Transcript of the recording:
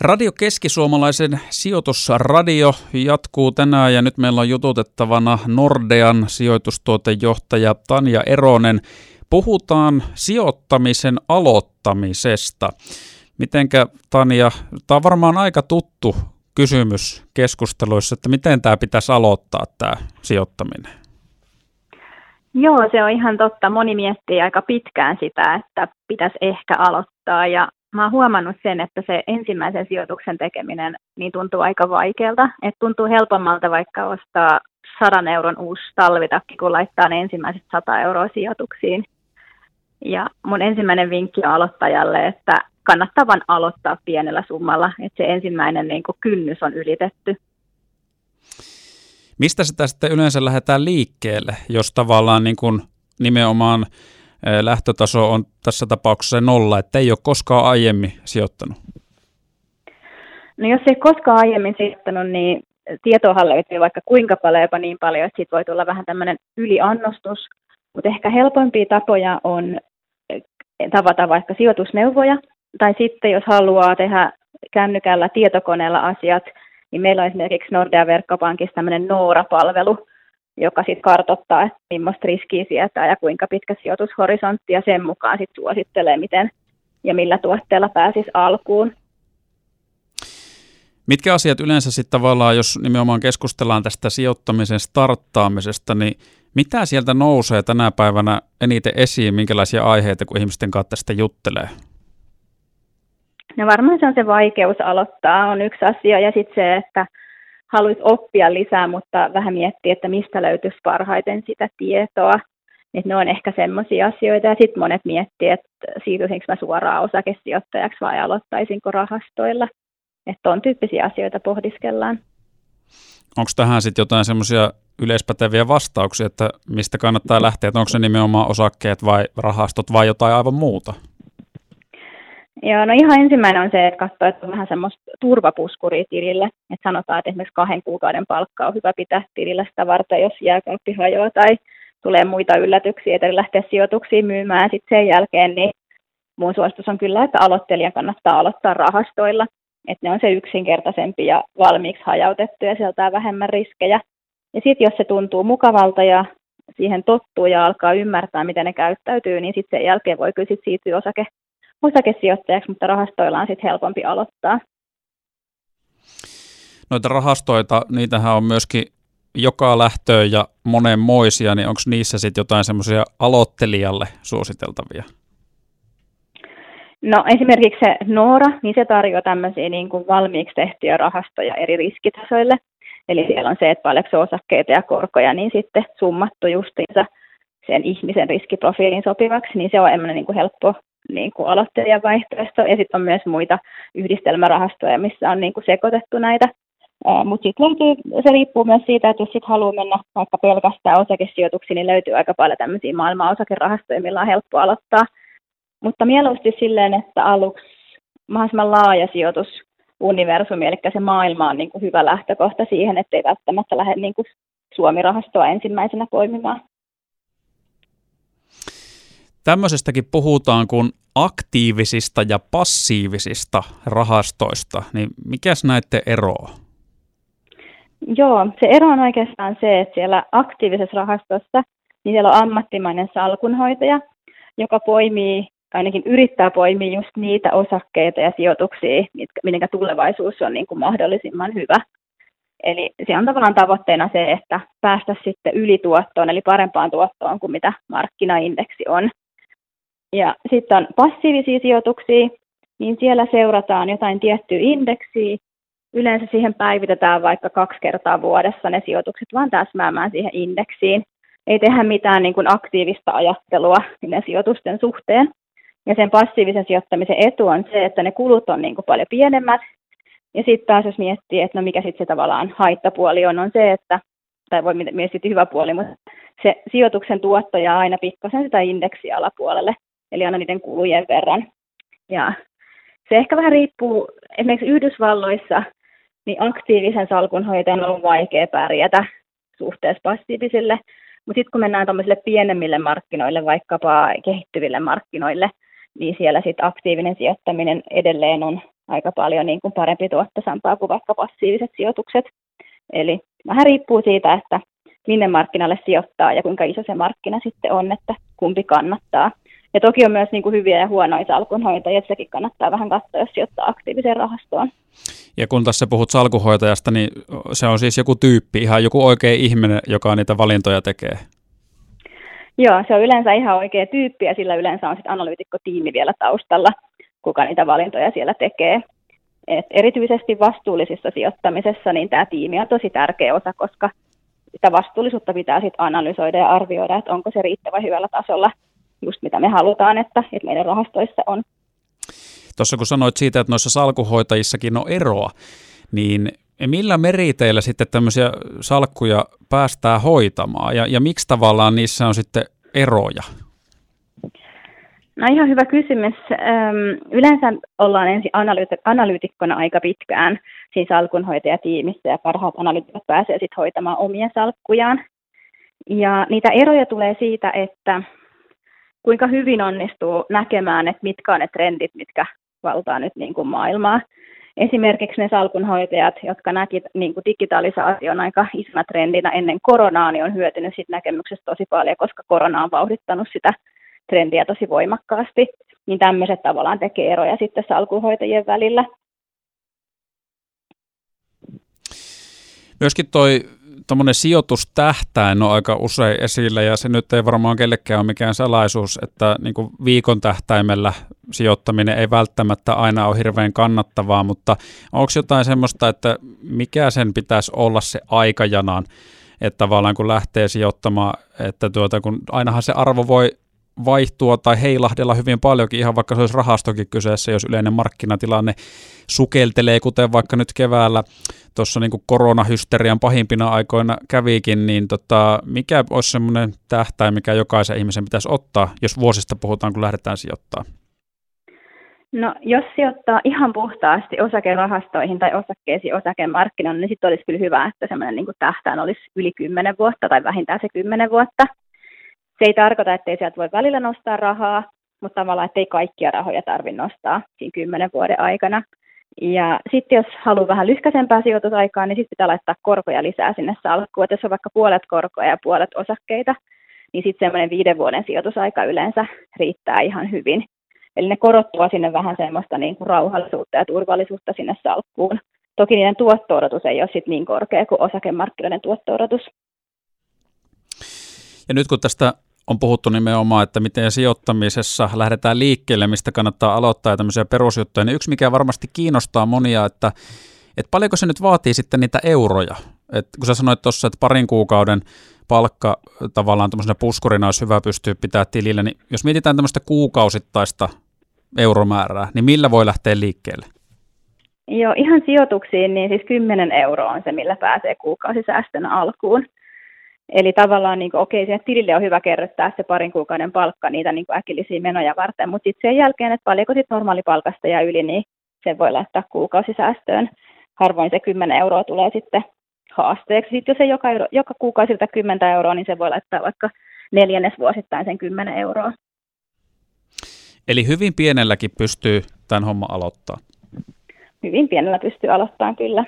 Radio Keskisuomalaisen sijoitusradio jatkuu tänään ja nyt meillä on jututettavana Nordean sijoitustuotejohtaja Tanja Eronen. Puhutaan sijoittamisen aloittamisesta. Mitenkä Tanja, tämä on varmaan aika tuttu kysymys keskusteluissa, että miten tämä pitäisi aloittaa tämä sijoittaminen? Joo, se on ihan totta. Moni miettii aika pitkään sitä, että pitäisi ehkä aloittaa ja mä oon huomannut sen, että se ensimmäisen sijoituksen tekeminen niin tuntuu aika vaikealta. Että tuntuu helpommalta vaikka ostaa sadan euron uusi talvitakki, kun laittaa ne ensimmäiset 100 euroa sijoituksiin. Ja mun ensimmäinen vinkki on aloittajalle, että kannattaa vain aloittaa pienellä summalla, että se ensimmäinen niin kuin kynnys on ylitetty. Mistä sitä sitten yleensä lähdetään liikkeelle, jos tavallaan niin kuin nimenomaan lähtötaso on tässä tapauksessa nolla, että ei ole koskaan aiemmin sijoittanut? No jos ei koskaan aiemmin sijoittanut, niin tietoahan löytyy vaikka kuinka paljon, jopa niin paljon, että siitä voi tulla vähän tämmöinen yliannostus. Mutta ehkä helpompia tapoja on tavata vaikka sijoitusneuvoja, tai sitten jos haluaa tehdä kännykällä tietokoneella asiat, niin meillä on esimerkiksi Nordea Verkkopankissa tämmöinen Noora-palvelu, joka sitten kartoittaa, että millaista riskiä sietää ja kuinka pitkä sijoitushorisontti ja sen mukaan sitten suosittelee, miten ja millä tuotteella pääsisi alkuun. Mitkä asiat yleensä sitten tavallaan, jos nimenomaan keskustellaan tästä sijoittamisen starttaamisesta, niin mitä sieltä nousee tänä päivänä eniten esiin, minkälaisia aiheita, kun ihmisten kanssa tästä juttelee? No varmaan se on se vaikeus aloittaa on yksi asia ja sitten se, että haluaisi oppia lisää, mutta vähän miettiä, että mistä löytyisi parhaiten sitä tietoa. Et ne on ehkä semmoisia asioita ja sitten monet miettii, että siirtyisinko mä suoraan osakesijoittajaksi vai aloittaisinko rahastoilla. Että on tyyppisiä asioita pohdiskellaan. Onko tähän sitten jotain semmoisia yleispäteviä vastauksia, että mistä kannattaa lähteä, että onko se nimenomaan osakkeet vai rahastot vai jotain aivan muuta? Joo, no ihan ensimmäinen on se, että katsoo, että on vähän semmoista turvapuskuria tilille. Että sanotaan, että esimerkiksi kahden kuukauden palkka on hyvä pitää tilillä sitä varten, jos jääkaappi hajoaa tai tulee muita yllätyksiä, että lähteä sijoituksiin myymään sitten sen jälkeen, niin mun suositus on kyllä, että aloittelijan kannattaa aloittaa rahastoilla. Että ne on se yksinkertaisempi ja valmiiksi hajautettu ja sieltä on vähemmän riskejä. Ja sitten jos se tuntuu mukavalta ja siihen tottuu ja alkaa ymmärtää, miten ne käyttäytyy, niin sitten sen jälkeen voi kyllä sit siirtyä osake osakesijoittajaksi, mutta rahastoilla on sitten helpompi aloittaa. Noita rahastoita, niitähän on myöskin joka lähtöön ja monenmoisia, niin onko niissä sitten jotain semmoisia aloittelijalle suositeltavia? No esimerkiksi se Noora, niin se tarjoaa tämmöisiä niin kuin valmiiksi tehtyjä rahastoja eri riskitasoille. Eli siellä on se, että paljonko osakkeita ja korkoja, niin sitten summattu justiinsa sen ihmisen riskiprofiilin sopivaksi, niin se on enemmän niin kuin helppo niin kuin aloittelijan vaihtoehto. Ja sitten on myös muita yhdistelmärahastoja, missä on niin kuin sekoitettu näitä. Mutta sitten löytyy, se riippuu myös siitä, että jos sitten haluaa mennä vaikka pelkästään osakesijoituksiin, niin löytyy aika paljon tämmöisiä maailman osakerahastoja, millä on helppo aloittaa. Mutta mieluusti silleen, että aluksi mahdollisimman laaja sijoitus universumi, eli se maailma on niin kuin hyvä lähtökohta siihen, ettei välttämättä lähde niin kuin Suomi-rahastoa ensimmäisenä poimimaan. Tämmöisestäkin puhutaan kuin aktiivisista ja passiivisista rahastoista, niin mikäs näette eroa? Joo, se ero on oikeastaan se, että siellä aktiivisessa rahastossa niin siellä on ammattimainen salkunhoitaja, joka poimii, ainakin yrittää poimia just niitä osakkeita ja sijoituksia, mitkä, minkä tulevaisuus on niin kuin mahdollisimman hyvä. Eli se on tavallaan tavoitteena se, että päästä sitten ylituottoon, eli parempaan tuottoon kuin mitä markkinaindeksi on. Ja sitten on passiivisia sijoituksia, niin siellä seurataan jotain tiettyä indeksiä. Yleensä siihen päivitetään vaikka kaksi kertaa vuodessa ne sijoitukset, vaan täsmäämään siihen indeksiin. Ei tehdä mitään niin kuin aktiivista ajattelua ne sijoitusten suhteen. Ja sen passiivisen sijoittamisen etu on se, että ne kulut on niin kuin paljon pienemmät. Ja sitten taas jos miettii, että no mikä sitten se tavallaan haittapuoli on, on se, että, tai voi miettiä hyvä puoli, mutta se sijoituksen tuotto jää aina pikkasen sitä indeksiä alapuolelle eli aina niiden kulujen verran. Ja se ehkä vähän riippuu, esimerkiksi Yhdysvalloissa niin aktiivisen salkunhoitajan on vaikea pärjätä suhteessa passiivisille, mutta sitten kun mennään tuommoisille pienemmille markkinoille, vaikkapa kehittyville markkinoille, niin siellä sitten aktiivinen sijoittaminen edelleen on aika paljon niin kuin parempi tuottosampaa kuin vaikka passiiviset sijoitukset. Eli vähän riippuu siitä, että minne markkinalle sijoittaa ja kuinka iso se markkina sitten on, että kumpi kannattaa. Ja toki on myös niin kuin hyviä ja huonoja salkunhoitajia, että sekin kannattaa vähän katsoa, jos sijoittaa aktiiviseen rahastoon. Ja kun tässä puhut salkunhoitajasta, niin se on siis joku tyyppi, ihan joku oikea ihminen, joka niitä valintoja tekee. Joo, se on yleensä ihan oikea tyyppi ja sillä yleensä on sitten analyytikkotiimi vielä taustalla, kuka niitä valintoja siellä tekee. Et erityisesti vastuullisessa sijoittamisessa niin tämä tiimi on tosi tärkeä osa, koska sitä vastuullisuutta pitää sitten analysoida ja arvioida, että onko se riittävän hyvällä tasolla just mitä me halutaan, että, että meidän rahastoissa on. Tuossa kun sanoit siitä, että noissa salkuhoitajissakin on eroa, niin millä meriteillä sitten tämmöisiä salkkuja päästään hoitamaan ja, ja miksi tavallaan niissä on sitten eroja? No ihan hyvä kysymys. Yleensä ollaan ensin analyytikkona aika pitkään siinä salkunhoitajatiimissä ja parhaat analyytikot pääsee sitten hoitamaan omia salkkujaan. Ja niitä eroja tulee siitä, että kuinka hyvin onnistuu näkemään, että mitkä on ne trendit, mitkä valtaa nyt niin kuin maailmaa. Esimerkiksi ne salkunhoitajat, jotka näki niin kuin digitalisaation aika isona trendinä ennen koronaa, niin on hyötynyt siitä näkemyksestä tosi paljon, koska korona on vauhdittanut sitä trendiä tosi voimakkaasti. Niin tämmöiset tavallaan tekee eroja sitten salkunhoitajien välillä. Myöskin toi tuommoinen sijoitustähtäin on aika usein esillä ja se nyt ei varmaan kellekään ole mikään salaisuus, että niin kuin viikon tähtäimellä sijoittaminen ei välttämättä aina ole hirveän kannattavaa, mutta onko jotain semmoista, että mikä sen pitäisi olla se aikajanan, että tavallaan kun lähtee sijoittamaan, että tuota, kun ainahan se arvo voi vaihtua tai heilahdella hyvin paljonkin, ihan vaikka se olisi rahastokin kyseessä, jos yleinen markkinatilanne sukeltelee, kuten vaikka nyt keväällä tuossa niin koronahysterian pahimpina aikoina kävikin, niin tota, mikä olisi semmoinen tähtäin, mikä jokaisen ihmisen pitäisi ottaa, jos vuosista puhutaan, kun lähdetään sijoittamaan? No, jos sijoittaa ihan puhtaasti osakerahastoihin tai osakkeisiin osakemarkkinoille, niin sitten olisi kyllä hyvä, että semmoinen niin tähtäin olisi yli 10 vuotta tai vähintään se 10 vuotta. Se ei tarkoita, että ei sieltä voi välillä nostaa rahaa, mutta tavallaan, että ei kaikkia rahoja tarvitse nostaa siinä kymmenen vuoden aikana. Ja sitten jos haluaa vähän lyhkäisempää sijoitusaikaa, niin sitten pitää laittaa korkoja lisää sinne salkkuun. Et jos on vaikka puolet korkoja ja puolet osakkeita, niin sitten semmoinen viiden vuoden sijoitusaika yleensä riittää ihan hyvin. Eli ne korottua sinne vähän semmoista niin kuin rauhallisuutta ja turvallisuutta sinne salkkuun. Toki niiden tuotto ei ole sit niin korkea kuin osakemarkkinoiden tuotto Ja nyt kun tästä on puhuttu nimenomaan, että miten sijoittamisessa lähdetään liikkeelle, mistä kannattaa aloittaa ja tämmöisiä perusjuttuja, niin yksi mikä varmasti kiinnostaa monia, että, että paljonko se nyt vaatii sitten niitä euroja. Et kun sä sanoit tuossa, että parin kuukauden palkka tavallaan tämmöisenä puskurina olisi hyvä pystyä pitää tilille, niin jos mietitään tämmöistä kuukausittaista euromäärää, niin millä voi lähteä liikkeelle? Joo, ihan sijoituksiin, niin siis 10 euroa on se, millä pääsee kuukausisäästön alkuun. Eli tavallaan, niin kuin, okei, siihen tilille on hyvä kerryttää se parin kuukauden palkka niitä niin kuin äkillisiä menoja varten, mutta sitten sen jälkeen, että paljonko sitten normaalipalkasta ja yli, niin sen voi laittaa kuukausisäästöön. Harvoin se 10 euroa tulee sitten haasteeksi. Sitten jos ei joka, euro, joka kuukausilta 10 euroa, niin se voi laittaa vaikka neljännes vuosittain sen 10 euroa. Eli hyvin pienelläkin pystyy tämän homman aloittaa? Hyvin pienellä pystyy aloittamaan kyllä.